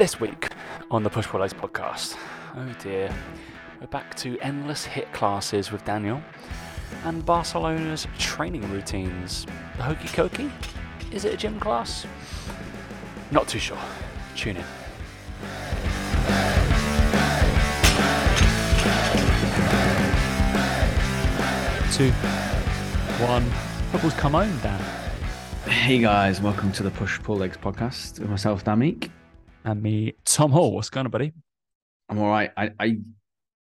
This week on the Push Pull Legs podcast, oh dear, we're back to endless HIIT classes with Daniel and Barcelona's training routines. The hokey cokey? Is it a gym class? Not too sure. Tune in. Two, one. Football's come home, Dan. Hey guys, welcome to the Push Pull Legs podcast with myself, Dan Meek. And me, Tom Hall. What's going on, buddy? I'm all right. I I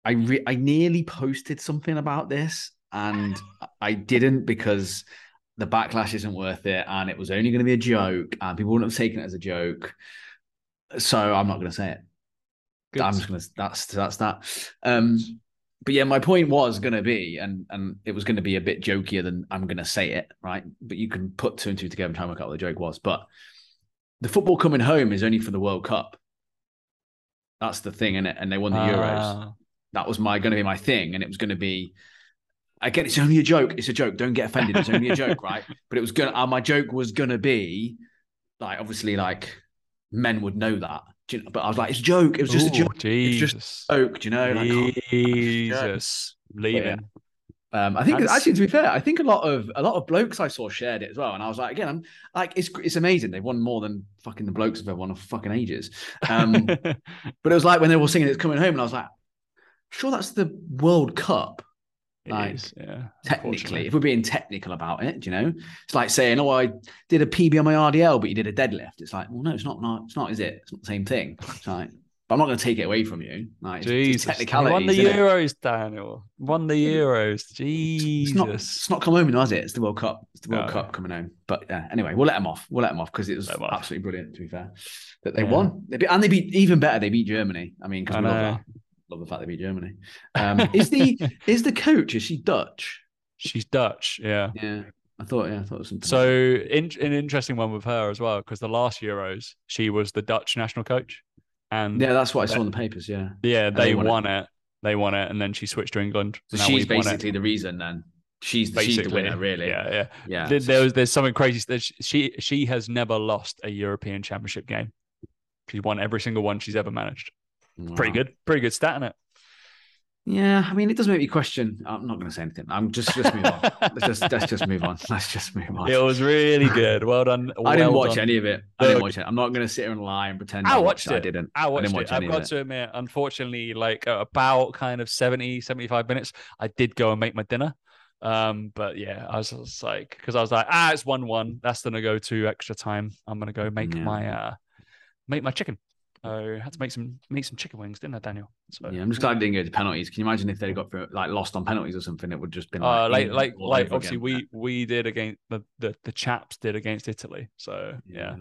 I, re- I nearly posted something about this and I didn't because the backlash isn't worth it and it was only going to be a joke and people wouldn't have taken it as a joke. So I'm not going to say it. Good. I'm just going to that's that's that. Um but yeah, my point was going to be, and and it was going to be a bit jokier than I'm going to say it, right? But you can put two and two together and try and work out what the joke was. But the football coming home is only for the World Cup. That's the thing, in it, and they won the Euros. Ah, That was my going to be my thing, and it was going to be. Again, it's only a joke. It's a joke. Don't get offended. It's only a joke, right? But it was gonna. Uh, my joke was gonna be, like, obviously, like men would know that. You know- But I was like, it's a joke. It was just a joke. Jesus. It's just a joke. Do you know? Like, oh, Jesus. Leaving. Um, I think That's- actually, to be fair, I think a lot of a lot of blokes I saw shared it as well, and I was like, again, I'm like, it's it's amazing. They've won more than fucking the blokes have ever won for fucking ages. Um, but it was like when they were singing "It's Coming Home," and I was like, sure, that's the World Cup. It like, is, yeah. Technically, if we're being technical about it, you know, it's like saying, "Oh, I did a PB on my RDL, but you did a deadlift." It's like, well, no, it's not. not it's not, is it? It's not the same thing. It's like, but I'm not going to take it away from you. Like, Jesus. They technicality. Won the Euros, Daniel. Won the Euros. Jesus. It's not, it's not come home, has it? It's the World Cup. It's the World No. Cup coming home. But yeah, anyway, we'll let them off. We'll let them off because it was absolutely brilliant. To be fair, that they Yeah. won. They and they beat even better. They beat Germany. I mean, because I we love that. Love the fact they beat Germany. Um, is the is the coach? Is she Dutch? She's Dutch, yeah. Yeah, I thought. Yeah, I thought it something. So in, an interesting one with her as well, because the last Euros she was the Dutch national coach, and yeah, that's what I saw in the papers. Yeah. yeah, they, they won won, it. it. They won it, and then she switched to England. So Now she's we've won it. basically the reason. Then she's she's the winner, really. Yeah, yeah. Yeah. There, there was there's something crazy. she- She she has never lost a European Championship game. She's won every single one she's ever managed. Pretty good, pretty good stat in it. Yeah, I mean, it does make me question. I'm not going to say anything. I'm just just move on. Let's just let's just move on. Let's just move on. It was really good. Well done. I didn't watch done. any of it. I didn't watch it. I'm not going to sit here and lie and pretend I I, watched watched it. I didn't. I watched didn't watch it. I've got to admit, unfortunately, like about kind of 70, 75 minutes, I did go and make my dinner. Um, but yeah, I was, just like, because I was like, ah, it's one one. That's gonna go to extra time. I'm gonna go make Yeah. my uh make my chicken. So I had to make some make some chicken wings, didn't I, Daniel? So Yeah, I'm just glad it didn't go to penalties. Can you imagine if they got through, like lost on penalties or something? It would just been uh, like like like all like over obviously again. we we did against the, the the chaps did against Italy. So yeah.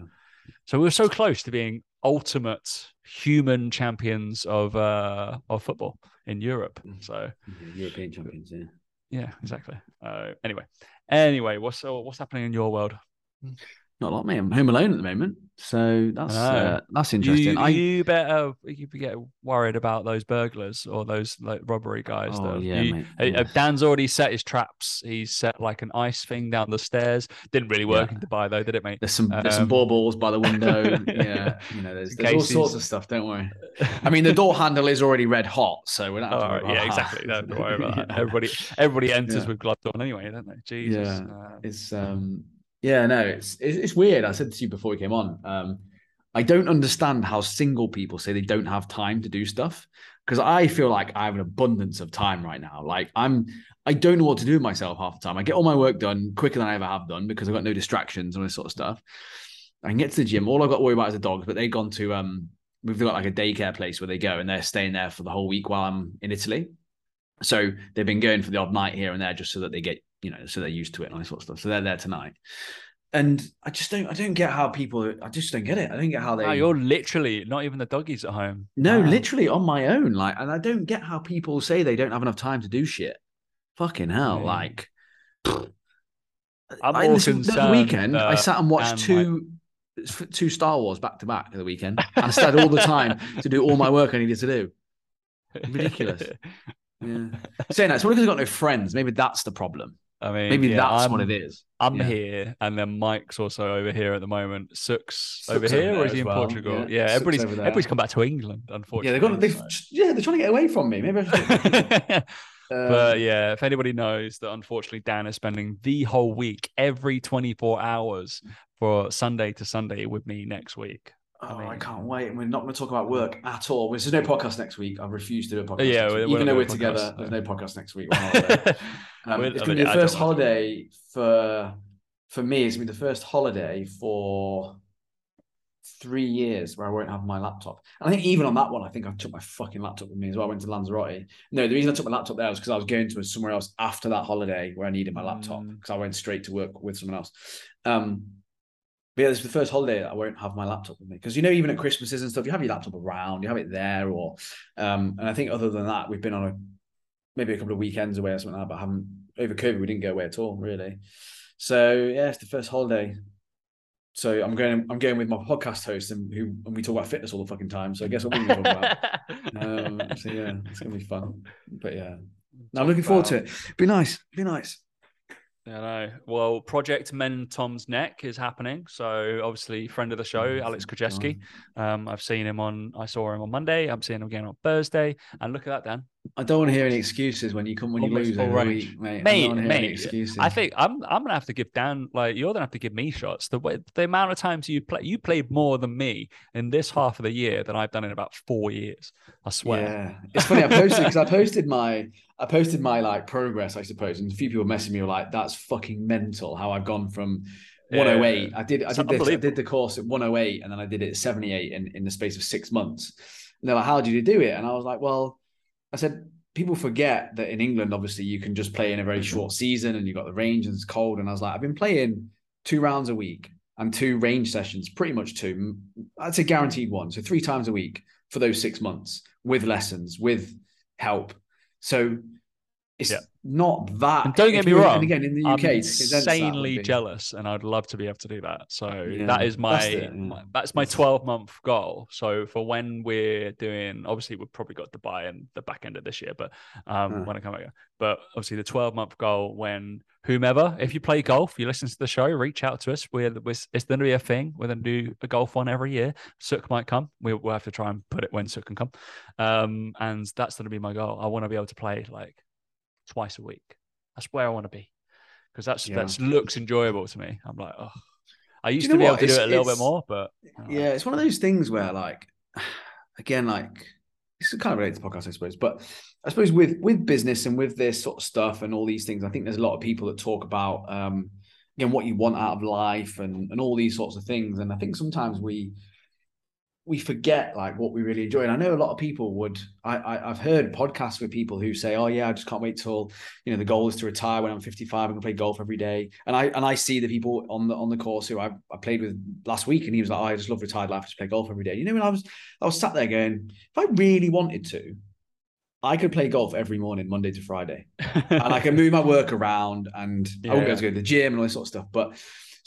So we were so close to being ultimate human champions of uh of football in Europe. Mhm. So Yeah, European champions. Yeah. yeah, exactly. Uh, anyway, anyway, what's so what's happening in your world? Not a lot, mate. I'm home alone at the moment, so that's uh, that's interesting. You, I you better you get worried about those burglars or those like robbery guys. Oh, though. yeah, You- mate, yeah. uh, Dan's already set his traps. He's set like an ice thing down the stairs. Didn't really work Yeah. in Dubai though, did it, mate? there's some there's some Um, ball by the window. yeah. you know, there's, there's all sorts of stuff. Don't worry. I mean, the door handle is already red hot, so we're not. Oh, have to worry about yeah, that. exactly. Don't worry about that. Everybody, everybody enters with gloves on anyway, don't they? Jesus. Yeah. Uh, It's um yeah, no, it's it's, weird. I said to you before we came on. Um, I don't understand how single people say they don't have time to do stuff because I feel like I have an abundance of time right now. Like I'm, I don't know what to do with myself half the time. I get all my work done quicker than I ever have done because I've got no distractions and this sort of stuff. I can get to the gym. All I've got to worry about is the dogs, but they've gone to um, we've got like a daycare place where they go and they're staying there for the whole week while I'm in Italy. So they've been going for the odd night here and there just so that they get, you know, so they're used to it and all this sort of stuff. So they're there tonight. And I just don't, I don't get how people, I just don't get it. I don't get how they. wow, you're literally not even the doggies at home. No, Wow. literally on my own. Like, and I don't get how people say they don't have enough time to do shit. Fucking hell. Yeah. Like, I'm I, this, concerned, weekend, I uh, sat and watched two, two Star Wars back to back at the weekend. And I still had all the time to do all my work I needed to do. Ridiculous. Yeah. Saying that, it's probably because I've got no friends. Maybe that's the problem. I mean, Maybe yeah, that's I'm, what it is. I'm Yeah. here, and then Mike's also over here at the moment. Sook's over here, over or is he in well, Portugal? yeah. Yeah, everybody's everybody's come back to England, unfortunately. Yeah, they're gonna. They've, yeah, they're trying to get away from me. Maybe I should. but Um, yeah, if anybody knows that unfortunately Dan is spending the whole week, every 24 hours for Sunday to Sunday with me next week. Oh, I, mean- can't wait. We're not going to talk about work at all. There's no podcast next week. I refuse to do a podcast. Yeah, next we- week. we're even though we're a together, podcast, there's no. podcast next week. We're on holiday. Um, it's going to be the first holiday for for me. It's going to be the first holiday for three years where I won't have my laptop. And I think even on that one, I think I took my fucking laptop with me as well. I went to Lanzarote. No, the reason I took my laptop there was because I was going to somewhere else after that holiday where I needed my laptop Mm. because I went straight to work with someone else. Um, but yeah, this is the first holiday that I won't have my laptop with me because you know, even at Christmases and stuff, you have your laptop around, you have it there, or um, and I think other than that, we've been on a maybe a couple of weekends away or something like that, but haven't over COVID we didn't go away at all really. So yeah, it's the first holiday. So I'm going. I'm going with my podcast host, and who and we talk about fitness all the fucking time. So I guess what we're going to talk about. Um, so yeah, it's going to be fun. But yeah, no, I'm looking forward to it. Be nice. Be nice. I know. Well, Project Men Tom's Neck is happening. So obviously, friend of the show, Oh, Alex Krajewski. Um, I've seen him on. I saw him on Monday. I'm seeing him again on Thursday. And look at that, Dan. I don't want to hear any excuses when you come when you lose full over a range. week, mate. I Mate, any mate, excuses. I think I'm. I'm gonna have to give Dan like you're gonna have to give me shots. The way the amount of times you play, you played more than me in this half of the year than I've done in about four years. I swear. Yeah, it's funny. I posted because I posted my I posted my like progress, I suppose, and a few people messaging me were like, "That's fucking mental." How I've gone from 108. I did I did this, I did the course at 108, and then I did it at 78 in in the space of six months. And they're like, "How did you do it?" And I was like, "Well," I said. People forget that in England, obviously, you can just play in a very mm-hmm. short season, and you've got the range, and it's cold. And I was like, I've been playing two rounds a week and two range sessions, pretty much two. I'd say guaranteed one, so three times a week for those six months with lessons, with help. So it's Yeah. not that. And don't get me wrong, And again, in the I'm UK, that insanely be- jealous, and I'd love to be able to do that. So Yeah, that is my, that's my that's my 12 month goal. So for when we're doing, obviously we've probably got Dubai in the back end of this year, but um, Uh. when I come back, but obviously the 12 month goal when whomever, if you play golf, you listen to the show, reach out to us. We're, we're it's going to be a thing. We're going to do a golf one every year. Sook might come. We, we'll have to try and put it when Sook can come. Um, and that's going to be my goal. I want to be able to play like twice a week. That's where I want to be because that's Yeah. that's looks enjoyable to me. I'm like, oh, I used you to be able what? to do it a little bit more, but you know, Yeah, it's one of those things where, like, again, like this is kind of related to podcast, I suppose. But I suppose with with business and with this sort of stuff and all these things, I think there's a lot of people that talk about um, again what you want out of life and and all these sorts of things. And I think sometimes we we forget like what we really enjoy. And I know a lot of people would. I, I I've heard podcasts with people who say, "Oh yeah, I just can't wait till you know the goal is to retire when I'm 55 and can play golf every day." And I and I see the people on the on the course who I, I played with last week, and he was like, oh, "I just love retired life, I just play golf every day." You know, when I was I was sat there going, if I really wanted to, I could play golf every morning, Monday to Friday, and I can move my work around, and I won't Yeah. go to go to the gym and all this sort of stuff, but.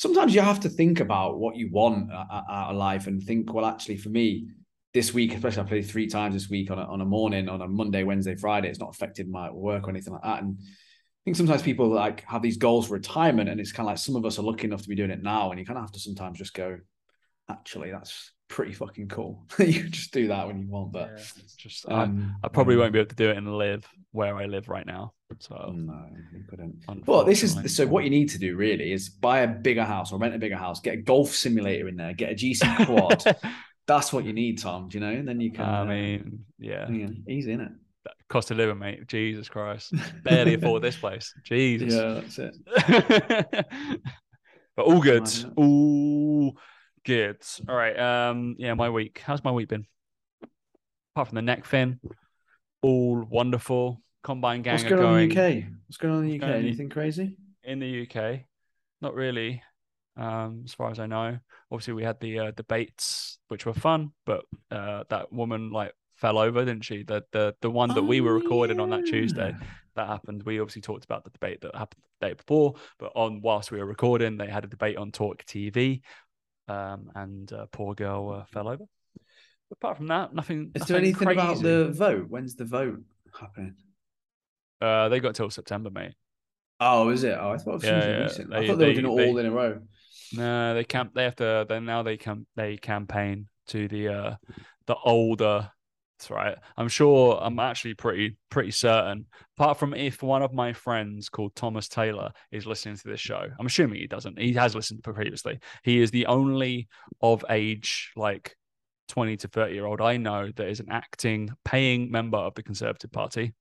Sometimes you have to think about what you want uh, uh, out of life and think, well, actually, for me, this week, especially I played three times this week on a, on a morning, on a Monday, Wednesday, Friday. It's not affected my work or anything like that. And I think sometimes people like have these goals for retirement, and it's kind of like some of us are lucky enough to be doing it now, and you kind of have to sometimes just go, actually, that's pretty fucking cool. you can just do that when you want, but Yeah, it's just I, um, I probably um, won't be able to do it and live where I live right now. So No, you couldn't. Well, this is so. What you need to do really is buy a bigger house or rent a bigger house, get a golf simulator in there, get a GC quad. That's what you need, Tom. Do you know? And then you can. I uh, mean, yeah, yeah, easy, innit? cost of living, mate. Jesus Christ, barely afford this place. Jesus. Yeah, that's it. but all good. All good. All right. Um. Yeah. My week. How's my week been? Apart from the neck fin, all wonderful. Combine gang What's are going on in the UK? What's going on in the UK? going in- Anything crazy? in the UK. Not really, um, as far as I know. Obviously, we had the uh, debates, which were fun, but uh, that woman like fell over, didn't she? The the the one that we were recording on that Tuesday Oh, that happened. We obviously talked about the debate that happened the day before, but on whilst we were recording, they had a debate on Talk TV, um, and uh, poor girl uh, fell over. But apart from that, nothing. Is there nothing anything about the vote? When's the vote happening? Uh, they got till September, mate. Oh, is it? Oh, I thought it was Yeah, yeah, recent. I They- thought they, they- were doing it they- all in a row. No, they camp. They have to. Then now they camp. They campaign to the uh the older. Right. I'm sure. I'm actually pretty pretty certain. Apart from if one of my friends called Thomas Taylor is listening to this show, I'm assuming he doesn't. He has listened previously. He is the only of age like 20 to 30 year old I know that is an acting paying member of the Conservative Party.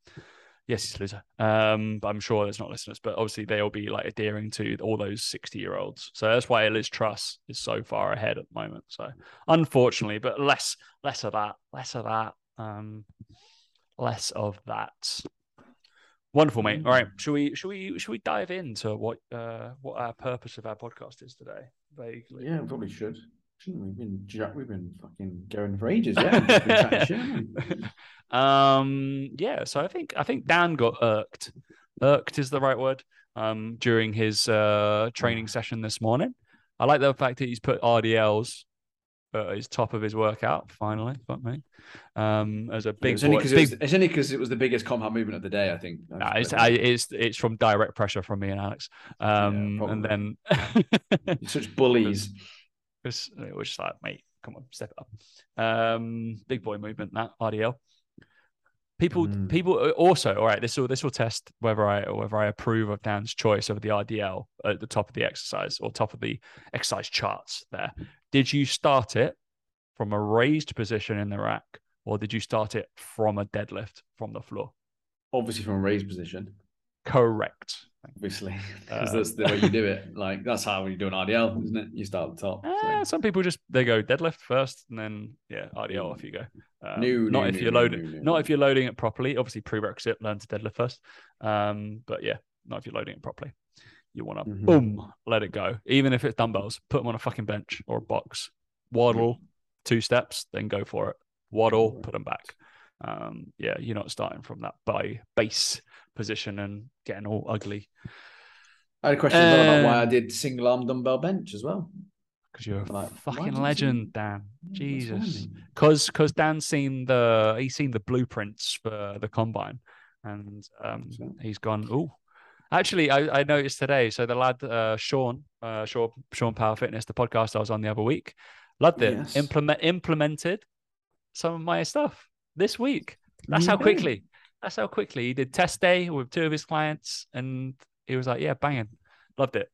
Yes, he's loser. Um, but I'm sure there's not listeners, but obviously they'll be like adhering to all those 60 year olds. So that's why Liz Truss is so far ahead at the moment. So unfortunately, but less less of that, less of that, um, less of that. Wonderful, mate. All right, should we should we should we dive into what uh what our purpose of our podcast is today? Vaguely. Yeah, probably should. Shouldn't we? We've been ja- we've been fucking going for ages. Yeah, we've just been chatting shit, haven't we? um yeah so i think i think dan got irked irked is the right word um during his uh training session this morning i like the fact that he's put rdls at his top of his workout finally fuck me um as a big it's only because it, was- it's only 'cause it was the biggest compound movement of the day. I think. Nah, it's, I, it's it's from direct pressure from me and Alex, um, and then such bullies. It's, it was just like, mate, come on, step it up. Um, big boy movement, that RDL. People, Mm. people uh, also, all right. This will this will test whether I whether I approve of Dan's choice of the RDL at the top of the exercise or top of the exercise charts. There, did you start it from a raised position in the rack, or did you start it from a deadlift from the floor? Obviously, from a raised position. Correct. Obviously, because Uh, that's the way you do it. Like that's how you do an RDL, isn't it? You start at the top. so. Eh, some people just they go deadlift first and then yeah RDL off you go. Um, No, not no, if you're no, loading, no, no, not if you're loading it properly. Obviously prerequisite learn to deadlift first. Um, but yeah, not if you're loading it properly. You want to Mhm. boom, let it go. Even if it's dumbbells, put them on a fucking bench or a box. Waddle two steps, then go for it. Waddle, put them back. Um, yeah, you're not starting from that by base position and getting all ugly I had a question well about why I did single arm dumbbell bench as well. because you're a Like, fucking you- legend, Dan. Jesus. because because Dan's seen the he's seen the blueprints for the combine, and um, he's gone. Oh, actually, I, I noticed today. So the lad uh, Sean, uh, Sean, Sean Power Fitness, the podcast I was on the other week, loved it. Yes. Implement implemented some of my stuff this week. That's how quickly. That's how quickly he did test day with two of his clients, and he was like, "Yeah, banging, loved it,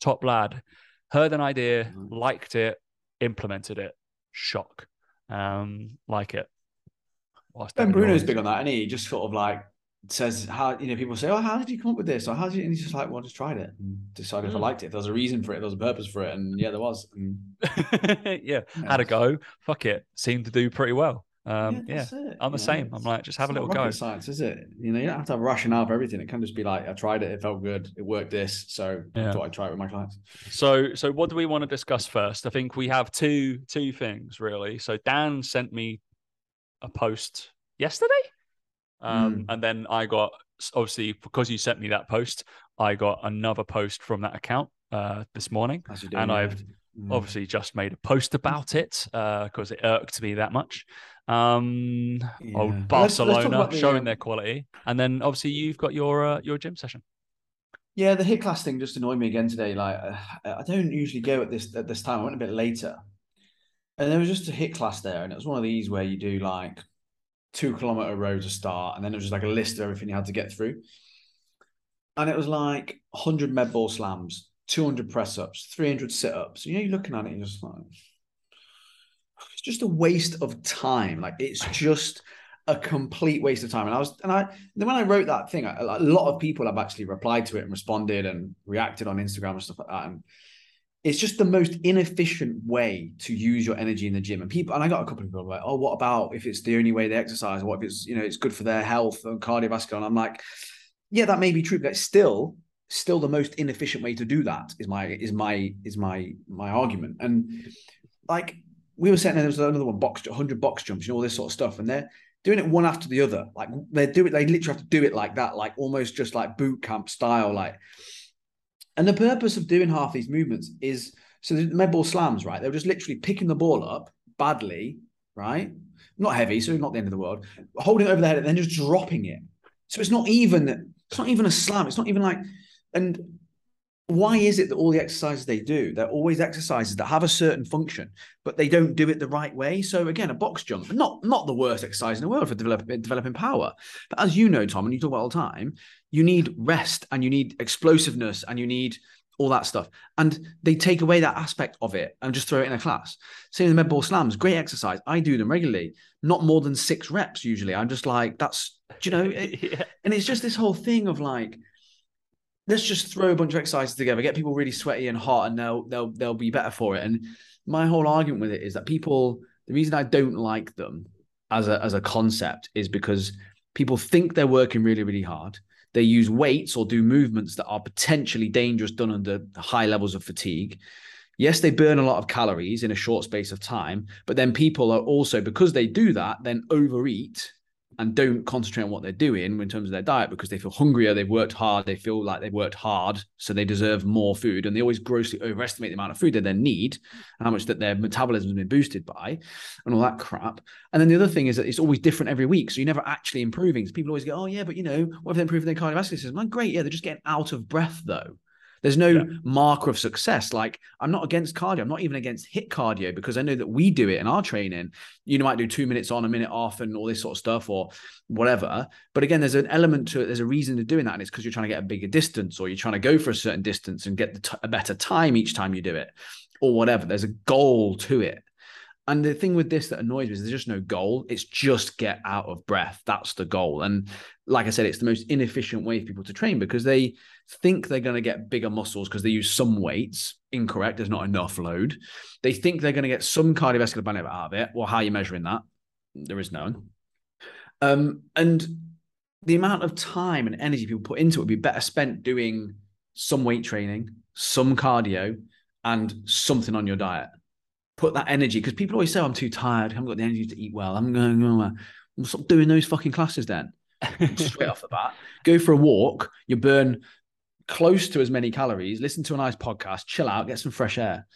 top lad." Heard an idea, Nice. liked it, implemented it. Shock, um, like it. Whilst Ben Bruno's big on that, and he just sort of like says how you know people say, "Oh, how did you come up with this?" Or how did you? And he's just like, "Well, I just tried it and decided if I Mm. liked it. If there was a reason for it, if there was a purpose for it, and yeah, there was." And, yeah, Yeah. had a go. Fuck it, seemed to do pretty well. Um, yeah, it, I'm the same. I'm like, just have a little go. Science, is it? You know, you don't have to have a rationale for everything. It can just be like, I tried it, it felt good, it worked. This, so Yeah. I thought I'd try it with my clients. So, so what do we want to discuss first? I think we have two two things really. So Dan sent me a post yesterday, um, Mm. and then I got obviously because you sent me that post, I got another post from that account uh, this morning. You And yeah. I've Mm. Obviously, just made a post about it because it irked me that much. Um, Yeah. old Let's- let's talk Barcelona the, showing um, their quality, and then obviously you've got your uh, your gym session. Yeah, the HIIT class thing just annoyed me again today. Like, uh, I don't usually go at this at this time. I went a bit later, and there was just a HIIT class there, and it was one of these where you do like two kilometer row to start, and then it was just like a list of everything you had to get through, and it was like hundred med ball slams, two hundred press ups, three hundred sit ups. You know, you're looking at it, and you're just like, it's just a waste of time. Like, it's just a complete waste of time. And I was, and I, then when I wrote that thing, a, a lot of people have actually replied to it and responded and reacted on Instagram and stuff like that. And it's just the most inefficient way to use your energy in the gym. And people, and I got a couple of people like, oh, what about if it's the only way they exercise? What if it's, you know, it's good for their health and cardiovascular? And I'm like, yeah, that may be true, but still, still the most inefficient way to do that is my, is my, is my, my argument. And like we were saying, there was another one, box, 100 box jumps, you know, all this sort of stuff. And they're, doing it one after the other. Like they do it, they literally have to do it like that, like almost just like boot camp style. Like, and the purpose of doing half these movements is so the med ball slams, right? They're just literally picking the ball up badly, right? Not heavy, so not the end of the world, holding it over the head and then just dropping it. So it's not even It's not even a slam. It's not even like, and why is it that all the exercises they do, they're always exercises that have a certain function, but they don't do it the right way? So again, a box jump, not not the worst exercise in the world for developing developing power. But as you know, Tom, and you talk about all the time, you need rest and you need explosiveness and you need all that stuff. And they take away that aspect of it and just throw it in a class. Same with med ball slams, great exercise. I do them regularly, not more than six reps usually. I'm just like, that's, you know, it, yeah. and it's just this whole thing of like, let's just throw a bunch of exercises together, get people really sweaty and hot, and they'll they'll they'll be better for it. And my whole argument with it is that people, the reason I don't like them as a as a concept is because people think they're working really really hard. They use weights or do movements that are potentially dangerous done under high levels of fatigue. Yes, they burn a lot of calories in a short space of time, but then people are also because they do that, then overeat and don't concentrate on what they're doing in terms of their diet because they feel hungrier, they've worked hard, they feel like they've worked hard, so they deserve more food. And they always grossly overestimate the amount of food that they need and how much that their metabolism has been boosted by and all that crap. And then the other thing is that it's always different every week. So you're never actually improving. So people always go, oh, yeah, but you know, what if they're improving their cardiovascular system? Like, great. Yeah, they're just getting out of breath though. There's no yeah. marker of success. Like I'm not against cardio. I'm not even against HIIT cardio because I know that we do it in our training. You might do two minutes on, a minute off, and all this sort of stuff, or whatever. But again, there's an element to it. There's a reason to doing that, and it's because you're trying to get a bigger distance, or you're trying to go for a certain distance and get a better time each time you do it, or whatever. There's a goal to it. And the thing with this that annoys me is there's just no goal. It's just get out of breath. That's the goal. And like I said, it's the most inefficient way for people to train because they think they're going to get bigger muscles because they use some weights. Incorrect. There's not enough load. They think they're going to get some cardiovascular benefit out of it. Well, how are you measuring that? There is none. Um, and the amount of time and energy people put into it would be better spent doing some weight training, some cardio, and something on your diet put that energy because people always say I'm too tired, I haven't got the energy to eat well. I'm going, well, stop doing those fucking classes then. Straight off the bat, go for a walk. You burn close to as many calories. Listen to a nice podcast, chill out, get some fresh air.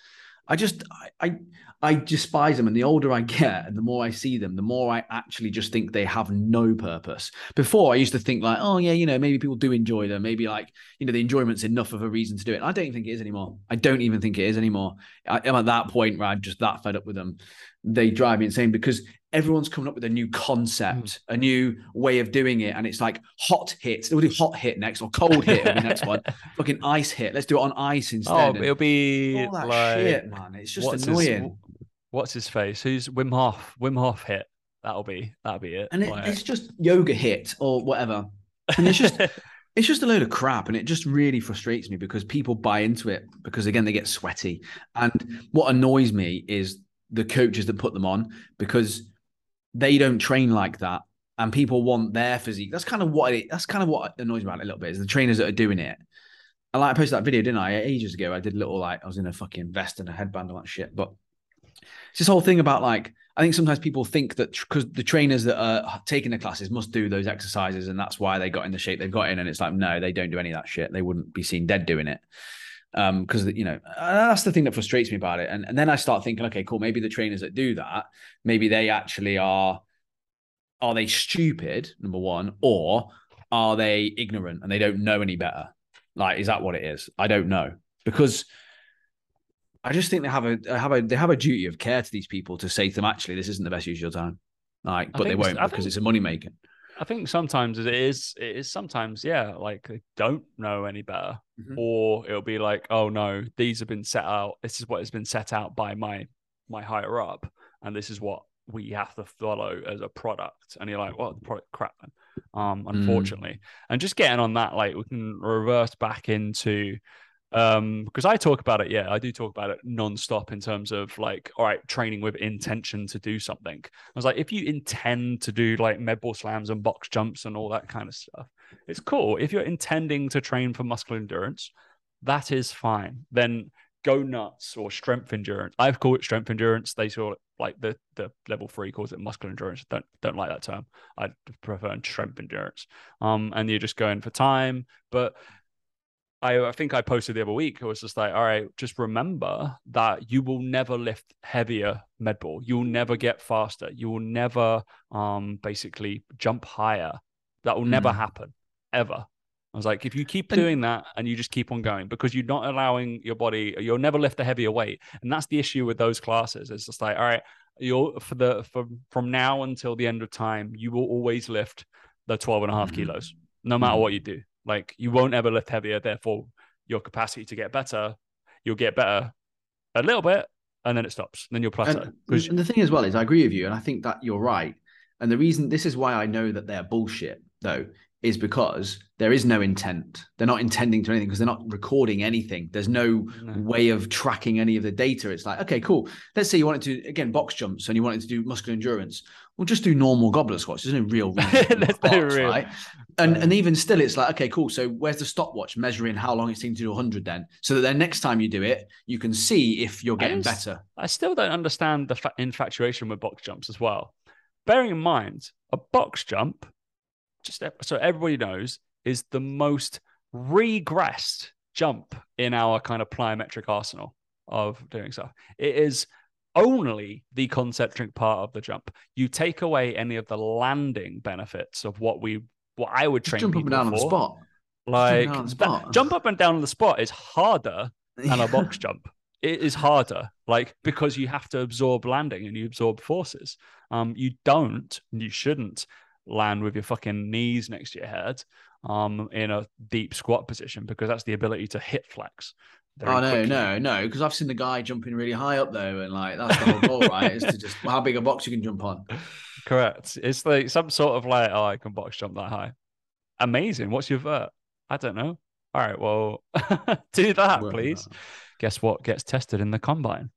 I just I, I despise them, and the older I get, and the more I see them, the more I actually just think they have no purpose. Before, I used to think like, oh yeah, you know, maybe people do enjoy them, maybe like you know, the enjoyment's enough of a reason to do it. I don't think it is anymore. I don't even think it is anymore. I, am at that point where I'm just that fed up with them. They drive me insane because everyone's coming up with a new concept, mm. a new way of doing it. And it's like hot HIIT. We'll do hot HIIT next or cold HIIT the next one. Fucking ice HIIT. Let's do it on ice instead. Oh, it'll be all that like, shit, man. It's just annoying. His, what's his face? Who's Wim Hof? Wim Hof HIIT. That'll be that'll be it. And it, it's just yoga HIIT or whatever. And it's just it's just a load of crap and it just really frustrates me because people buy into it because again they get sweaty and what annoys me is the coaches that put them on because they don't train like that and people want their physique. That's kind of what it, that's kind of what annoys me about it a little bit is the trainers that are doing it. And like I posted that video, didn't I? Ages ago, I did a little like I was in a fucking vest and a headband and that shit. But it's this whole thing about like I think sometimes people think that because the trainers that are taking the classes must do those exercises and that's why they got in the shape they've got in. And it's like no, they don't do any of that shit. They wouldn't be seen dead doing it um because you know that's the thing that frustrates me about it. And, and then i start thinking okay cool maybe the trainers that do that maybe they actually are are they stupid number one or are they ignorant and they don't know any better? Like is that what it is? I don't know. Because i just think they have a have a they have a duty of care to these people to say to them actually this isn't the best use of your time. Like but they won't because it's a money maker I think sometimes it is it is sometimes yeah like they don't know any better mm-hmm. or it'll be like oh no these have been set out this is what has been set out by my my higher up and this is what we have to follow as a product and you're like well the product crap um mm. unfortunately mm. and just getting on that like we can reverse back into um because i talk about it yeah i do talk about it non-stop in terms of like all right training with intention to do something. I was like if you intend to do like med ball slams and box jumps and all that kind of stuff it's cool. If you're intending to train for muscular endurance that is fine. Then go nuts or strength endurance. I've called it strength endurance. They call it like the the level three calls it muscular endurance. Don't don't like that term. I prefer strength endurance. Um and you're just going for time. But I, I think I posted the other week. I was just like, all right, just remember that you will never lift heavier med ball. You'll never get faster. You will never um basically jump higher. That will mm. never happen ever. I was like, if you keep doing that and you just keep on going, because you're not allowing your body, you'll never lift a heavier weight, and that's the issue with those classes. It's just like, all right, you'll for the from from now until the end of time, you will always lift the 12 and a half Mhm. kilos, no matter Mhm. what you do. Like you won't ever lift heavier. Therefore, your capacity to get better, you'll get better a little bit, and then it stops. And Then you'll plateau. And, 'Cause- and the thing as well is, I agree with you, and I think that you're right. And the reason this is why I know that they're bullshit, though, is because there is no intent. They're not intending to anything because they're not recording anything. There's no No. way of tracking any of the data. It's like, okay, cool. Let's say you wanted to again box jumps and you wanted to do muscular endurance. We'll just do normal goblet squats. There's no real do box, real- right? And Um, and even still, it's like, okay, cool. So where's the stopwatch measuring how long it's taking to do 100 then? So that then next time you do it, you can see if you're I getting just- better. I still don't understand the fa- infatuation with box jumps as well. Bearing in mind, a box jump, just so everybody knows, is the most regressed jump in our kind of plyometric arsenal of doing stuff. It is only the concentric part of the jump. You take away any of the landing benefits of what we, what I would Just train jump up people and down on the spot. Like on the that- jump up and down on the spot is harder than a box jump. It is harder, like because you have to absorb landing and you absorb forces. Um, you don't, you shouldn't land with your fucking knees next to your head, um, in a deep squat position because that's the ability to hit flex. Oh no, quickly. no, no! Because I've seen the guy jumping really high up though, and like that's the whole goal, right? Is to just how big a box you can jump on. Correct. It's like some sort of like, oh, I can box jump that high. Amazing. What's your vert? I don't know. All right, well, do that, Work please. that. guess what gets tested in the combine?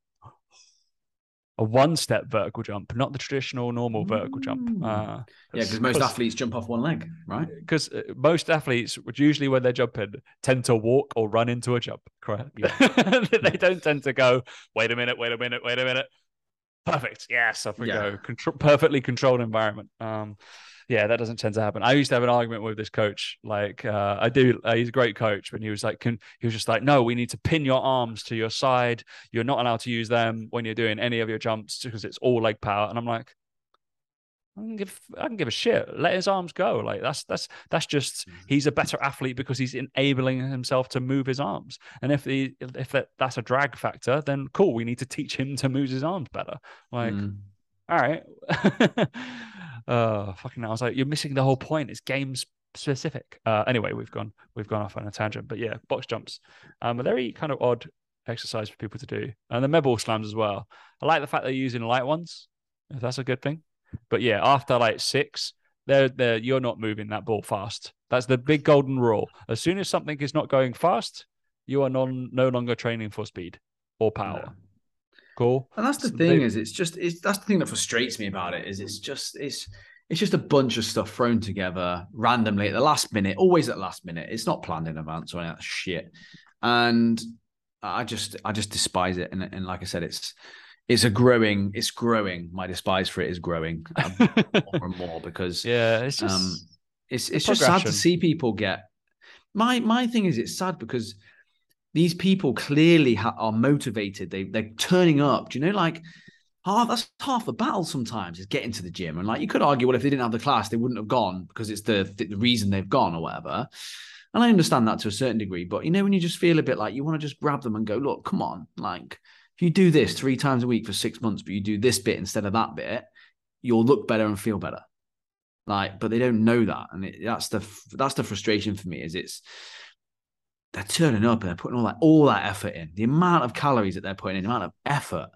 A one step vertical jump, not the traditional normal vertical jump. Mm. Uh, Yeah, because most athletes jump off one leg, right? Because most athletes, would usually when they're jumping, tend to walk or run into a jump. Correct. they don't tend to go, wait a minute, wait a minute, wait a minute. Perfect. Yes, off we Yeah. go. Contro- perfectly controlled environment. Um, yeah, that doesn't tend to happen. I used to have an argument with this coach. Like, uh, I do. Uh, he's a great coach, but he was like, can, he was just like, no, we need to pin your arms to your side. You're not allowed to use them when you're doing any of your jumps because it's all leg power. And I'm like, I can give, I can give a shit. Let his arms go. Like that's that's that's just he's a better athlete because he's enabling himself to move his arms. And if the if that, that's a drag factor, then cool. We need to teach him to move his arms better. Like, Mm. all right. uh fucking I was like, you're missing the whole point. It's game specific. Uh anyway, we've gone we've gone off on a tangent. But yeah, box jumps. Um a very kind of odd exercise for people to do. And the med ball slams as well. I like the fact they're using light ones, if that's a good thing. But yeah, after like six, they're they're you're not moving that ball fast. That's the big golden rule. As soon as something is not going fast, you are non no longer training for speed or power. Cool. And that's the So thing they- is, it's just it's that's the thing that frustrates me about it is it's just it's it's just a bunch of stuff thrown together randomly at the last minute, always at the last minute. It's not planned in advance or any of that shit. And I just I just despise it. And, and like I said, it's it's a growing, it's growing. My despise for it is growing um, more and more because yeah, it's just um, it's it's just sad to see people get. My my thing is it's sad because these people clearly ha- are motivated. They they're turning up. Do you know like half that's half the battle sometimes is getting to the gym and like you could argue well if they didn't have the class they wouldn't have gone because it's the the reason they've gone or whatever. And I understand that to a certain degree, but you know when you just feel a bit like you want to just grab them and go look, come on, like if you do this three times a week for six months, but you do this bit instead of that bit, you'll look better and feel better like but they don't know that and it, that's the that's the frustration for me is it's they're turning up and they're putting all that all that effort in the amount of calories that they're putting in the amount of effort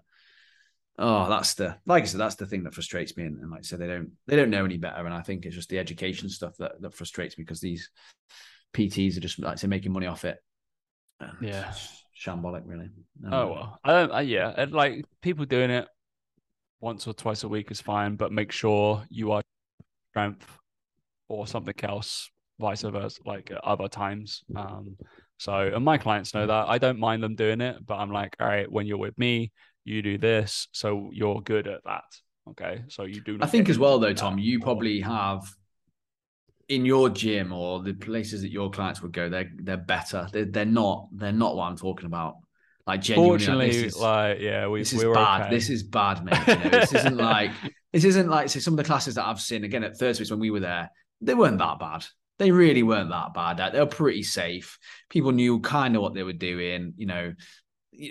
oh that's the like i said that's the thing that frustrates me and, and like i said they don't they don't know any better and i think it's just the education stuff that that frustrates me because these pts are just like I say making money off it And Yeah. shambolic really Um, Oh well, I don't. I, yeah, and, like people doing it once or twice a week is fine, but make sure you are strength or something else, vice versa, like at other times. Um, so and my clients know that I don't mind them doing it, but I'm like, all right, when you're with me, you do this, so you're good at that. Okay, so you do. I think as well, though, Tom, you probably have in your gym or the places that your clients would go. They're they're better. They're, they're not. They're not what I'm talking about. Like genuinely, like, this is, like yeah, we this we is were bad. okay. This is bad, mate. You know, this isn't like this isn't like so some of the classes that I've seen again at Thursdays when we were there. They weren't that bad. They really weren't that bad. They were pretty safe. People knew kind of what they were doing, you know,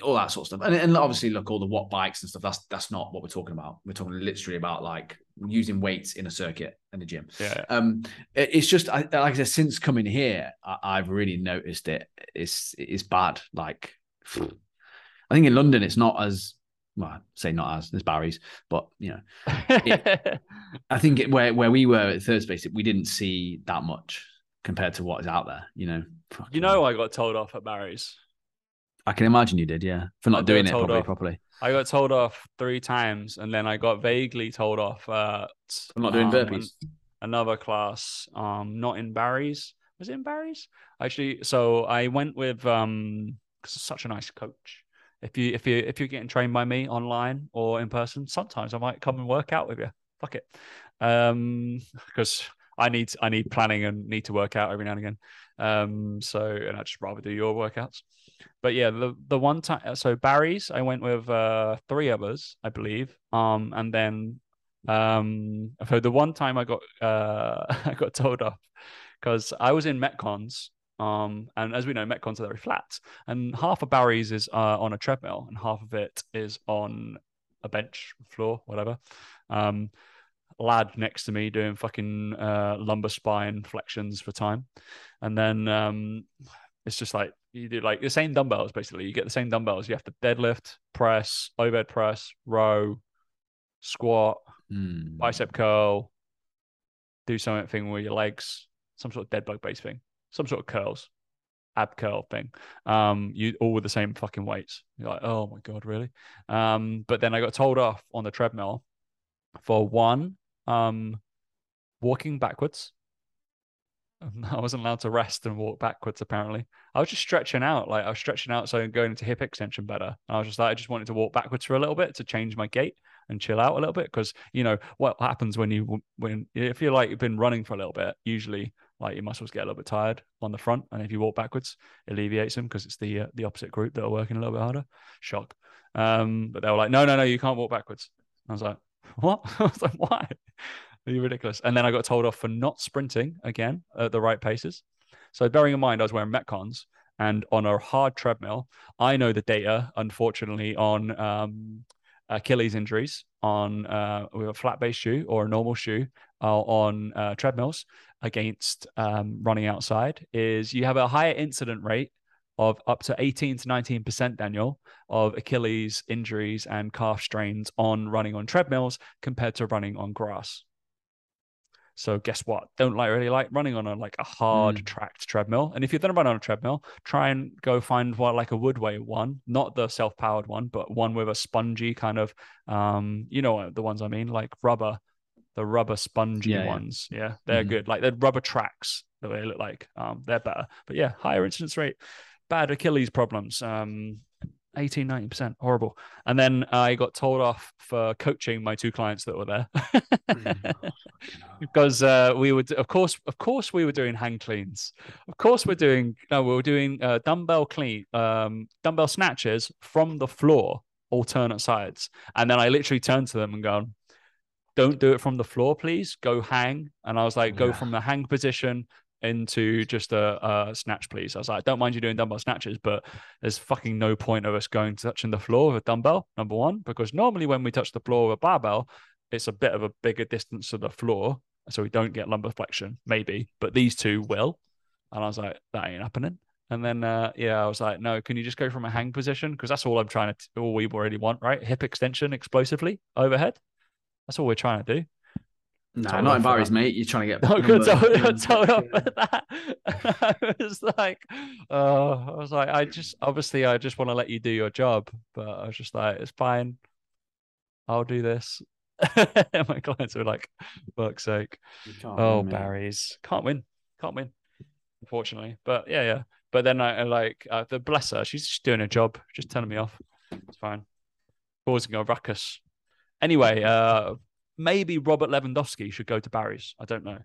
all that sort of stuff. And, and obviously, look, all the watt bikes and stuff. That's that's not what we're talking about. We're talking literally about like using weights in a circuit in the gym. Yeah. Um, it, it's just I, like I said, since coming here, I, have really noticed it. It's it's bad. Like, I think in London, it's not as well. Say not as there's Barry's, but you know, it, I think it, where where we were at third space, we didn't see that much compared to what is out there. You know. You know, I got told off at Barry's. I can imagine you did, yeah, for not doing it probably off. properly. I got told off three times, and then I got vaguely told off at I'm not doing um, burpees. Another class, um, not in Barry's. Was it in Barry's? Actually, so I went with um, because such a nice coach. If you if you if you're getting trained by me online or in person, sometimes I might come and work out with you. Fuck it, um, because I need I need planning and need to work out every now and again. Um, so and I'd just rather do your workouts but yeah, the the one time so Barry's I went with uh three others, I believe. Um and then um so the one time I got uh I got told off because I was in Metcons. Um, and as we know, Metcons are very flat, and half of Barry's is uh, on a treadmill, and half of it is on a bench, floor, whatever. Um, lad next to me doing fucking uh, lumbar spine flexions for time, and then um, it's just like you do like the same dumbbells basically. You get the same dumbbells. You have to deadlift, press, overhead press, row, squat, mm. bicep curl, do something with your legs, some sort of dead bug based thing, some sort of curls, ab curl thing. Um, you all with the same fucking weights. You're like, oh my god, really? Um, but then I got told off on the treadmill for one, um, walking backwards I wasn't allowed to rest and walk backwards. Apparently, I was just stretching out. Like I was stretching out, so I'm going into hip extension better. And I was just like, I just wanted to walk backwards for a little bit to change my gait and chill out a little bit. Because you know what happens when you when if you're like you've been running for a little bit, usually like your muscles get a little bit tired on the front, and if you walk backwards, it alleviates them because it's the uh, the opposite group that are working a little bit harder. Shock. Um, but they were like, no, no, no, you can't walk backwards. I was like, what? I was like, why? Are You're ridiculous. And then I got told off for not sprinting again at the right paces. So bearing in mind, I was wearing Metcons and on a hard treadmill, I know the data, unfortunately, on um, Achilles injuries on uh, with a flat base shoe or a normal shoe uh, on uh, treadmills against um, running outside is you have a higher incident rate of up to 18 to 19%, Daniel, of Achilles injuries and calf strains on running on treadmills compared to running on grass. So guess what? Don't like really like running on a like a hard mm. tracked treadmill. And if you're gonna run on a treadmill, try and go find what like a Woodway one, not the self powered one, but one with a spongy kind of um, you know the ones I mean, like rubber, the rubber spongy yeah, ones. Yeah, yeah they're mm-hmm. good. Like the rubber tracks the way they look like. Um, they're better. But yeah, higher incidence rate, bad Achilles problems. Um, 18 19% horrible and then i got told off for coaching my two clients that were there because uh, we would of course of course we were doing hang cleans of course we're doing no we were doing uh, dumbbell clean um, dumbbell snatches from the floor alternate sides and then i literally turned to them and gone don't do it from the floor please go hang and i was like go yeah. from the hang position into just a, a, snatch, please. I was like, don't mind you doing dumbbell snatches, but there's fucking no point of us going touching the floor with a dumbbell, number one, because normally when we touch the floor with a barbell, it's a bit of a bigger distance to the floor. So we don't get lumbar flexion, maybe, but these two will. And I was like, that ain't happening. And then, uh, yeah, I was like, no, can you just go from a hang position? Because that's all I'm trying to, all we already want, right? Hip extension explosively overhead. That's all we're trying to do. No, not in Barry's, mate. You're trying to get. No, good. Told, told off for that. I was like, oh, I was like, I just obviously I just want to let you do your job, but I was just like, it's fine. I'll do this. my clients were like, fuck's sake. Oh, win, Barry's can't win, can't win, unfortunately. But yeah, yeah. But then I, I like uh, the bless her. She's just doing her job, just telling me off. It's fine. Causing a ruckus. Anyway, uh, maybe Robert Lewandowski should go to Barry's. I don't know.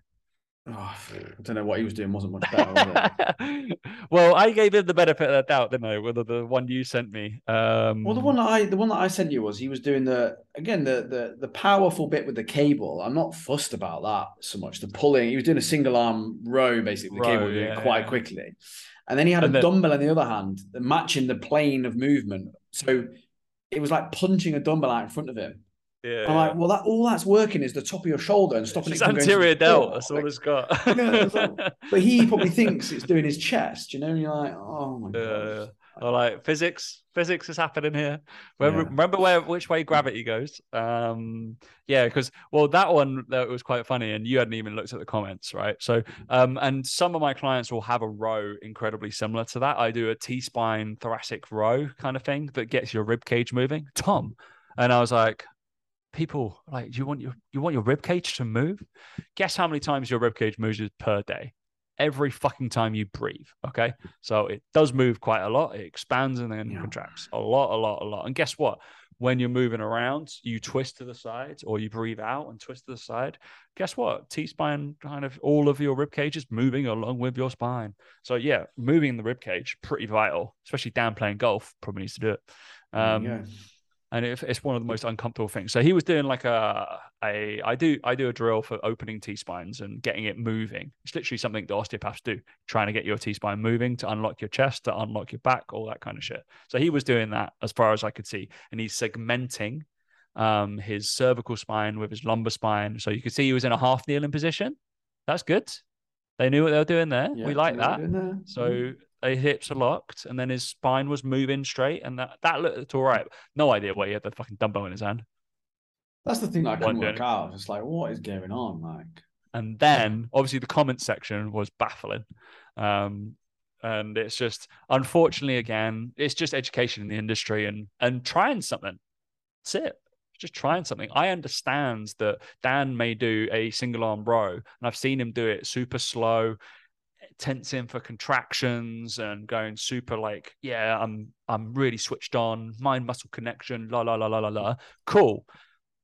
Oh, I don't know what he was doing. wasn't much better. Was well, I gave him the benefit of the doubt, didn't I? With the one you sent me. Um, well, the one that I the one that I sent you was he was doing the again the the the powerful bit with the cable. I'm not fussed about that so much. The pulling, he was doing a single arm row basically. The Row, cable yeah, it quite yeah. quickly, and then he had And a then- dumbbell on the other hand, matching the plane of movement. So it was like punching a dumbbell out in front of him. Yeah, I'm like, well, that all that's working is the top of your shoulder and stopping it's it from going to the anterior delt. That's all it's got. Yeah, it's like- but he probably thinks it's doing his chest, you know. And you're like, oh my Yeah, god. yeah. Or like physics, physics is happening here. Remember, Yeah. remember where which way gravity goes? Um, yeah, because well, that one that was quite funny, and you hadn't even looked at the comments, right? So, um, and some of my clients will have a row incredibly similar to that. I do a T spine thoracic row kind of thing that gets your rib cage moving. Tom, and I was like, people like, do you want your you want your rib cage to move? Guess how many times your rib cage moves per day? Every fucking time you breathe. Okay. So it does move quite a lot. It expands and then Yeah. contracts a lot, a lot, a lot. And guess what? When you're moving around, you twist to the side or you breathe out and twist to the side. Guess what? T spine kind of all of your rib cage is moving along with your spine. So yeah, moving the rib cage pretty vital, especially down playing golf. Probably needs to do it. Um, yeah. And it, it's one of the most uncomfortable things. So he was doing like a a I do I do a drill for opening T spines and getting it moving. It's literally something the osteopaths do, trying to get your T spine moving to unlock your chest, to unlock your back, all that kind of shit. So he was doing that as far as I could see, and he's segmenting um his cervical spine with his lumbar spine. So you could see he was in a half kneeling position. That's good. They knew what they were doing there. Yeah, we like that. we're doing there? So his hips are locked, and then his spine was moving straight, and that that looked all right. No idea why he had the fucking dumbbell in his hand. that's the thing that I couldn't work out. It's like, what is going on? Like, And then obviously the comment section was baffling. Um, and it's just unfortunately again, it's just education in the industry and and trying something. That's it. Just trying something. I understand that Dan may do a single arm row, and I've seen him do it super slow, tensing for contractions and going super like, yeah, I'm I'm really switched on, mind muscle connection, la la la la la la. Cool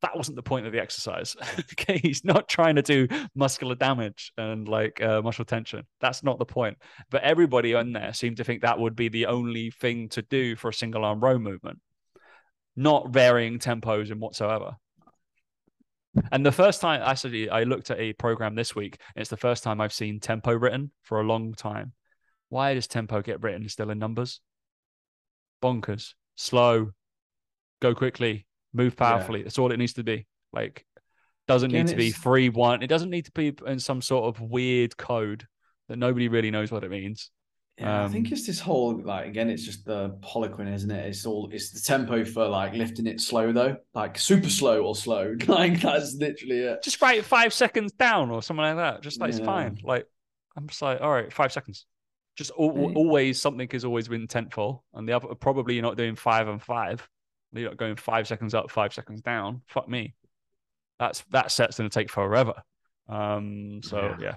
that wasn't the point of the exercise. okay, he's not trying to do muscular damage and like uh, muscle tension. That's not the point. But everybody on there seemed to think that would be the only thing to do for a single arm row movement, not varying tempos in whatsoever. And the first time, actually, I looked at a program this week. And it's the first time I've seen tempo written for a long time. Why does tempo get written still in numbers? Bonkers, slow, go quickly, move Yeah. powerfully. That's all it needs to be. Like, doesn't Again, need to be three one. It doesn't need to be in some sort of weird code that nobody really knows what it means. Yeah, I think Um, it's this whole like again, it's just the Poliquin, isn't it? It's all it's the tempo for like lifting it slow though, like super slow or slow. Like that's literally it. Just write five seconds down or something like that. Just like it's fine. Like I'm just like, all right, five seconds. Just al- always something is always been intentful, and the other probably you're not doing five and five. You're not going five seconds up, five seconds down. Fuck me. That's that set's gonna take forever. Um. So Yeah. yeah,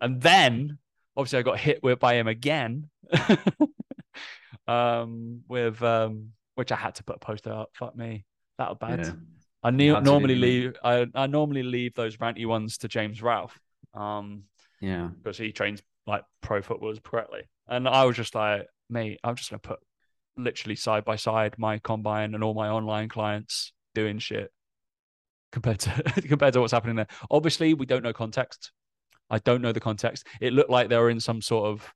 and then obviously I got hit with by him again. um. With um. Which I had to put a poster up. Fuck me. That was bad. Yeah. I ne- normally leave. I, I normally leave those ranty ones to James Ralph, um, Yeah. because he trains like pro footballers correctly. And I was just like, mate, I'm just gonna put literally side by side my combine and all my online clients doing shit compared to compared to what's happening there. Obviously, we don't know context. I don't know the context. It looked like they were in some sort of,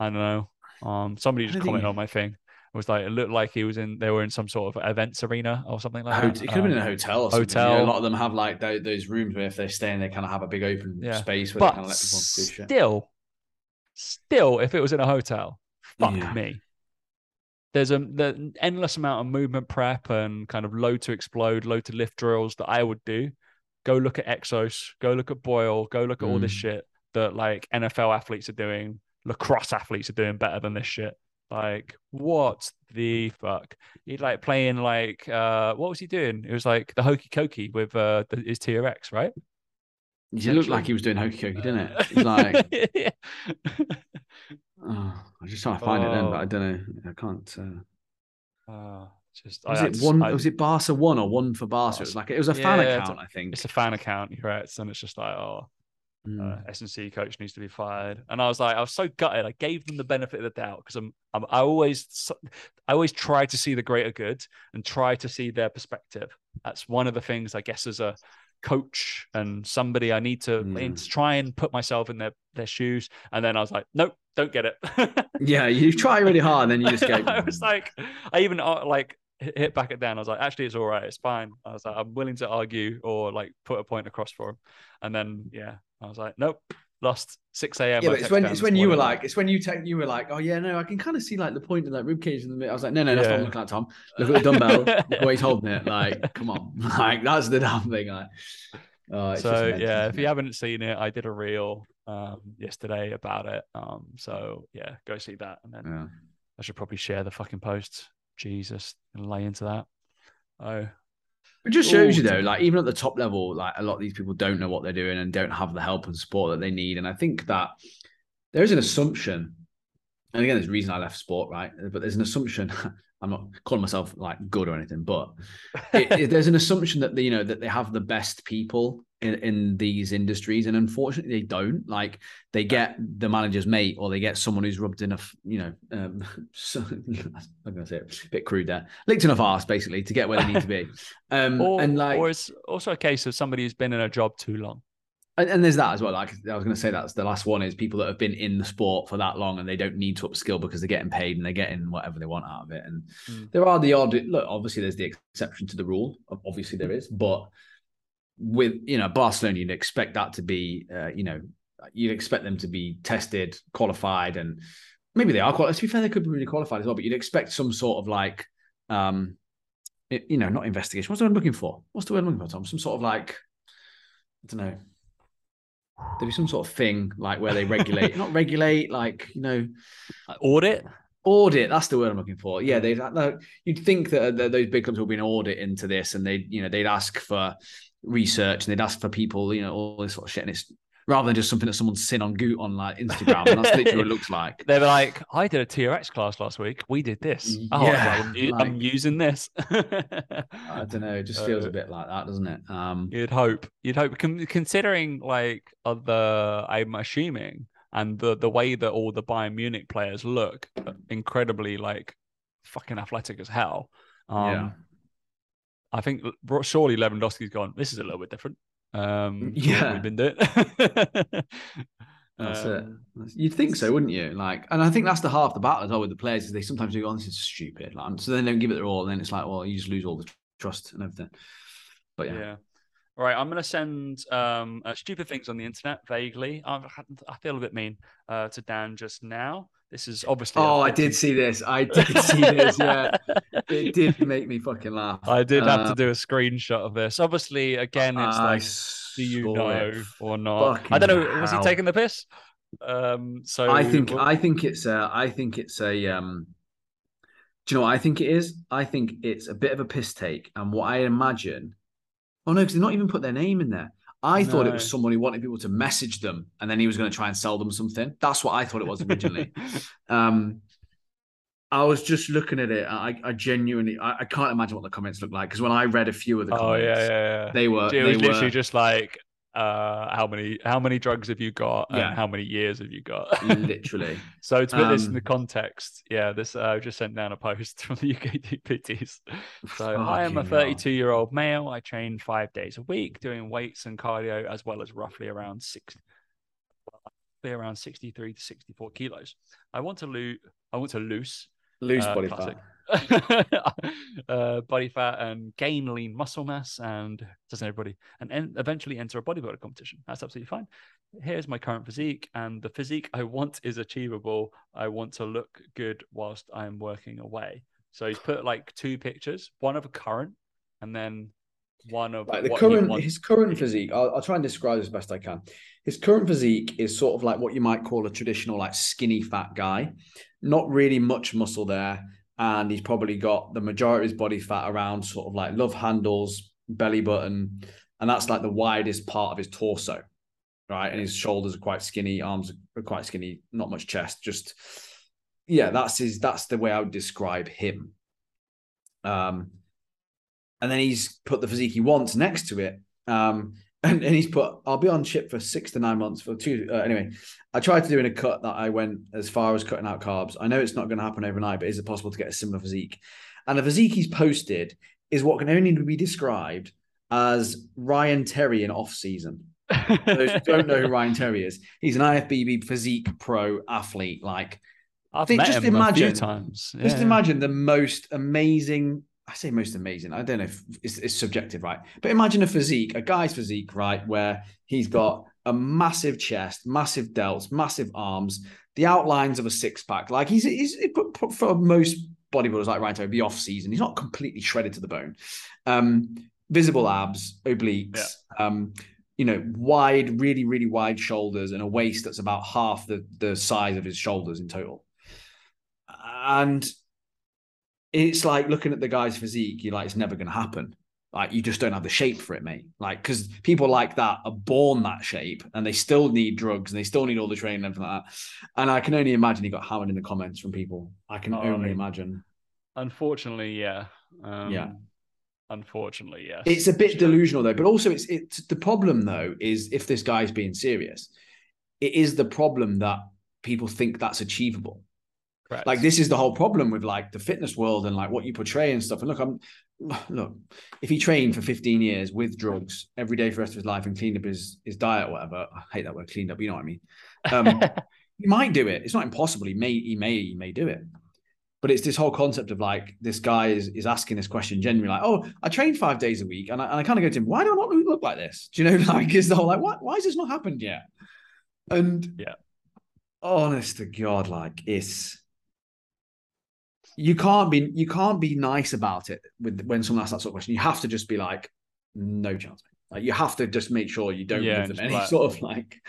I don't know. Um, somebody just commented on my thing. It was like it looked like he was in. They were in some sort of events arena or something like that. it could have been in a Um, hotel or something. you know, hotel. a lot of them have like tho- those rooms where if they're staying, they kind of have a big open Yeah. space where they but kind of let people do shit. still, still, if it was in a hotel, fuck Yeah. me. There's a the endless amount of movement prep and kind of load to explode, load to lift drills that I would do. Go look at Exos, go look at Boyle, go look at all this Mm. shit that like NFL athletes are doing, lacrosse athletes are doing better than this shit. Like, what the fuck? He like playing like uh what was he doing? It was like the hokey cokey with uh the, his TRX, right? He looked like he was doing hokey cokey, didn't it? He's like, Yeah. oh, I'm just trying to find it then, but I Oh. don't know. I can't. Uh... Uh, just Was I- it just- one? I- was it Barca one or one for Barca? It was like it was a fan Yeah, it's account, I think. It's a fan account, correct? And it's just like, oh, Mm. Uh, S&C coach needs to be fired. And I was like, I was so gutted. I gave them the benefit of the doubt because I'm, I'm, I always, I always try to see the greater good and try to see their perspective. That's one of the things I guess as a coach and somebody I need to mm. try and put myself in their their shoes. And then I was like, nope, don't get it. yeah, you try really hard, and then you just go. I was like, I even uh, like hit back it down. I was like, actually, it's all right. It's fine. I was like, I'm willing to argue or like put a point across for him. And then, yeah, I was like, nope, lost 6 a.m. Yeah, but it's when it's when you were like, it's when you take you were like, oh yeah, no, I can kind of see like the point of that rib cage in the middle. I was like, no, no, that's yeah. not looking like Tom. Look at the dumbbell. Look he's holding it. Like, come on, like that's the damn thing. Like, oh, so yeah, if you haven't seen it, I did a reel um, yesterday about it. Um, so yeah, go see that, and then yeah. I should probably share the fucking post. Jesus, and lay into that. Oh, it just shows Ooh, you though, like even at the top level, like a lot of these people don't know what they're doing and don't have the help and support that they need. And I think that there is an assumption, and again, there's a reason I left sport, right? But there's an assumption. I'm not calling myself like good or anything, but it, it, there's an assumption that they, you know that they have the best people in, in these industries, and unfortunately, they don't. Like they get the manager's mate, or they get someone who's rubbed enough, you know, um, so, I'm going to say it a bit crude there, licked enough arse basically to get where they need to be. Um, or, and like, or it's also a case of somebody who's been in a job too long. And, and, there's that as well. Like I was going to say, that's the last one is people that have been in the sport for that long and they don't need to upskill because they're getting paid and they're getting whatever they want out of it. And mm. there are the odd look. Obviously, there's the exception to the rule. Obviously, there is, but with you know Barcelona, you'd expect that to be, uh, you know, you'd expect them to be tested, qualified, and maybe they are qualified. To be fair, they could be really qualified as well. But you'd expect some sort of like, um, it, you know, not investigation. What's the word I'm looking for? What's the word I'm looking for, Tom? Some sort of like, I don't know there'd be some sort of thing like where they regulate, not regulate, like you know, audit. Audit, that's the word I'm looking for. Yeah, they like, you'd think that, that those big clubs would be an audit into this, and they, you know, they'd ask for research and they'd ask for people, you know, all this sort of shit. And it's rather than just something that someone's seen on Goot on like Instagram. And that's literally what it looks like. They're like, I did a TRX class last week. We did this. Oh, yeah, I'm, like, I'm, using this. I don't know. It just feels uh, a bit like that, doesn't it? Um, you'd hope. You'd hope. Considering like the, I'm assuming, and the the way that all the Bayern Munich players look, incredibly like fucking athletic as hell. Um, yeah. I think surely Lewandowski's gone. This is a little bit different. Um, yeah, we've been doing. That's um, it. You'd think so, wouldn't you? Like, and I think that's the half the battle as well with the players is they sometimes do go, oh, "This is stupid," like, so they don't give it their all, and then it's like, well, you just lose all the trust and everything. But yeah. yeah. All right, I'm going to send um, uh, stupid things on the internet vaguely. I've, I feel a bit mean uh, to Dan just now. This is obviously. Oh, I did see this. I did see this. Yeah, it did make me fucking laugh. I did have to uh, do a screenshot of this. Obviously, again, it's like, do you know or not? I don't know. Hell. Was he taking the piss? Um, so I think I think it's a I think it's a um. Do you know what I think it is? I think it's a bit of a piss take, and what I imagine. Oh no, because they're not even put their name in there. I no. thought it was someone who wanted people to message them and then he was going to try and sell them something. That's what I thought it was originally. um, I was just looking at it. I, I genuinely, I, I, can't imagine what the comments look like because when I read a few of the comments, oh, yeah, yeah, yeah. they were. It they was literally just like, uh, how many how many drugs have you got and how many years have you got? Literally. So to put um, this in the context yeah this uh, i just sent down a post from the uk dpts so i am a 32 year old male. I train five days a week doing weights and cardio as well as roughly around six around 63 to 64 kilos. I want to lose i want to lose lose uh, body classic. fat uh, body fat and gain lean muscle mass and doesn't everybody and en- eventually enter a bodybuilder competition. That's absolutely fine. Here's my current physique and the physique i want is achievable. I want to look good whilst i'm working away. So he's put like two pictures one of a current and then one of like the current his current physique I'll, I'll, try and describe as best i can. His current physique is sort of like what you might call a traditional like skinny fat guy. Not really much muscle there and he's probably got the majority of his body fat around sort of like love handles, belly button, and that's like the widest part of his torso, right? And his shoulders are quite skinny, arms are quite skinny, not much chest. Just yeah, that's his. That's the way I would describe him. Um, and then he's put the physique he wants next to it. Um, and, and he's put, I'll be on chip for six to nine months for two. Uh, anyway, I tried to do in a cut that I went as far as cutting out carbs. I know it's not going to happen overnight, but is it possible to get a similar physique? And the physique he's posted is what can only be described as Ryan Terry in off season. those who don't know who Ryan Terry is, he's an IFBB physique pro athlete. Like, I've think- met just him a few imagine- times. just imagine the most amazing. I say most amazing. I don't know if it's, it's subjective, right? But imagine a physique, a guy's physique, right, where he's got a massive chest, massive delts, massive arms, the outlines of a six pack. Like he's, he's for- most bodybuilders like Ryan be off season. He's not completely shredded to the bone. Um, visible abs, obliques, um, you know, wide, really, really wide shoulders and a waist that's about half the the size of his shoulders in total. And it's like looking at the guy's physique, you're like, it's never going to happen. Like, you just don't have the shape for it, mate. Like, because people like that are born that shape and they still need drugs and they still need all the training and everything like that. And I can only imagine he got hammered in the comments from people. I can Oh, only mate. imagine. Unfortunately, yeah. Um, Yeah. Unfortunately, yes. It's a bit delusional though, but also it's it's the problem though is if this guy's being serious, it is the problem that people think that's achievable. Correct. Like this is the whole problem with like the fitness world and like what you portray and stuff. And look, I'm look, if he trained for 15 years with drugs every day for the rest of his life and cleaned up his his diet or whatever, I hate that word cleaned up, you know what I mean? Um, he might do it. It's not impossible. He may, he may, he may do it. But it's this whole concept of like this guy is is asking this question genuinely, like, oh, I train five days a week, and I, and I kind of go to him, why do I not look like this? Do you know, like, is the whole like, what? Why has this not happened yet? And Yeah. honest to God, like, it's you can't be you can't be nice about it with when someone asks that sort of question. You have to just be like, no chance. Like you have to just make sure you don't Yeah, give them any like- sort of like,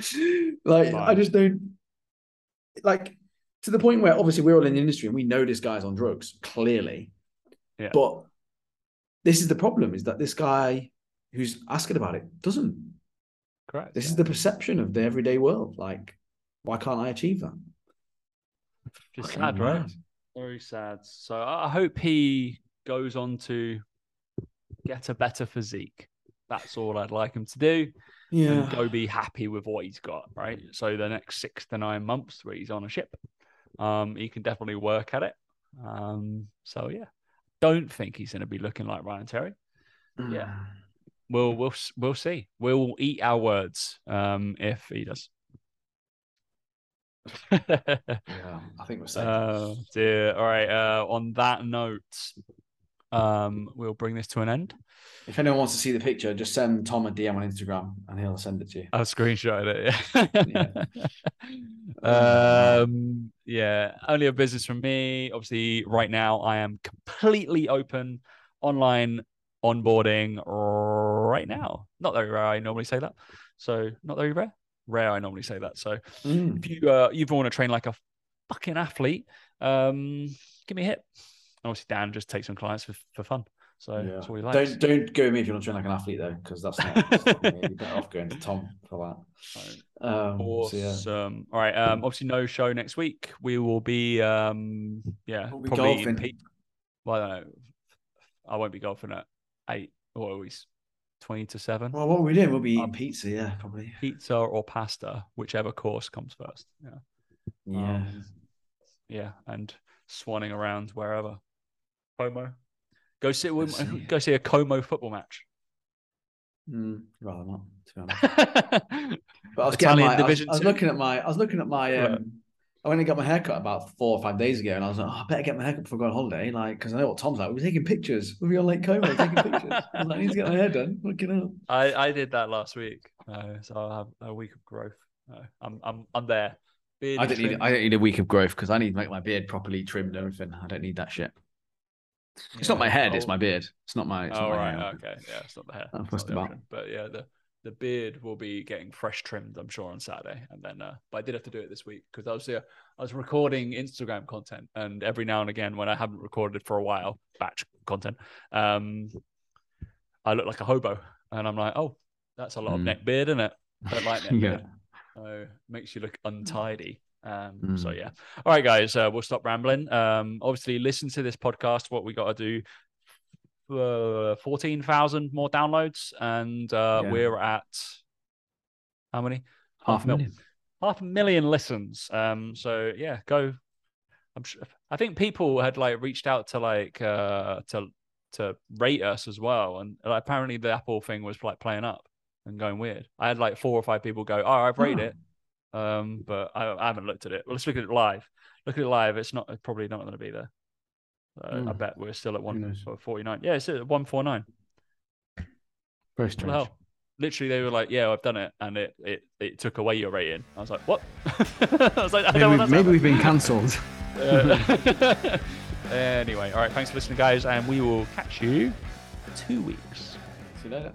like I just don't like to the point where obviously we're all in the industry and we know this guy's on drugs clearly. Yeah. But this is the problem: is that this guy who's asking about it doesn't. Correct. This yeah. is the perception of the everyday world. Like, why can't I achieve that? Just sad, right? Very sad. So I hope he goes on to get a better physique. That's all I'd like him to do. And go be happy with what he's got, right? So the next six to nine months where he's on a ship, um, he can definitely work at it. Um, so yeah. Don't think he's gonna be looking like Ryan Terry. yeah. We'll we'll we'll see. We'll eat our words um, if he does. Yeah, I think we're safe. Oh dear. All right. Uh, on that note, um, we'll bring this to an end. if anyone wants to see the picture, just send Tom a DM on Instagram and he'll send it to you. I'll screenshot it. Yeah. um. Yeah. Only a business from me. Obviously, right now I am completely open online onboarding right now. Not very rare. I normally say that. So not very rare. Rare. I normally say that. So Mm. if you uh, you want to train like a fucking athlete, um, give me a hit. Obviously, Dan just takes some clients for, for fun, so Yeah. that's what he likes. Don't don't go with me if you want to train like an athlete though, because that's not. that's not. You're better off going to Tom for that. Um, so yeah. All right. Um, obviously, no show next week. We will be, um, yeah, We'll be probably in golfing. Pe- well, I don't know. I won't be golfing at eight or always twenty to seven. Well, what are we doing? We'll be eating Um, pizza, yeah, probably. Pizza or pasta, whichever course comes first. Yeah. Yeah. Um, yeah, and swanning around wherever. Como. Go see, Let's see. go see a Como football match. Mm, rather not, to be honest. But I was getting Italian my, I was, I was looking at my, I was looking at my, Right. um, I went and got my haircut about four or five days ago, and I was like, oh, I better get my haircut before I go on holiday, like, because I know what Tom's like. We're taking pictures. We'll be on Lake Como taking pictures. I like, I need to get my hair done. Looking up. I, I did that last week, uh, so I'll have a week of growth. Uh, I'm I'm I'm there. Beard I don't need. I don't need a week of growth because I need to make my beard properly trimmed and everything. I don't need that shit. It's not my head, it's oh, my beard. It's not my. It's Oh not my right, hair. okay, yeah, it's not the hair. I'm it's not the. But yeah, the the beard will be getting fresh trimmed, I'm sure, on Saturday. And then, uh, but I did have to do it this week because I was yeah, I was recording Instagram content, and every now and again, when I haven't recorded for a while, batch content, um, I look like a hobo, and I'm like, oh, that's a lot of Mm. neck beard, isn't it? I don't like neck Yeah. beard. So makes you look untidy. Um, So Mm. yeah. All right, guys, uh, we'll stop rambling. Um, obviously, listen to this podcast. What we got to do uh, fourteen thousand more downloads, and uh, Yeah. we're at how many? Half a mil- million. half a million listens. Um, so yeah, go. I'm sure. I think people had like reached out to like uh to to rate us as well, and like, apparently the Apple thing was like playing up and going weird. I had like four or five people go, "Oh, I've rated it," um, but I, I haven't looked at it. Well, let's look at it live. Look at it live. It's not it's probably not going to be there. Uh, I Hmm. bet we're still at one knows? forty nine. Yeah, it's at one four nine. Very What the strange. hell? Literally, they were like, "Yeah, I've done it," and it it, it took away your rating. I was like, "What?" I was like, "I Maybe, don't we've, maybe we've been cancelled. Uh, anyway, all right. Thanks for listening, guys, and we will catch you two weeks. See you later.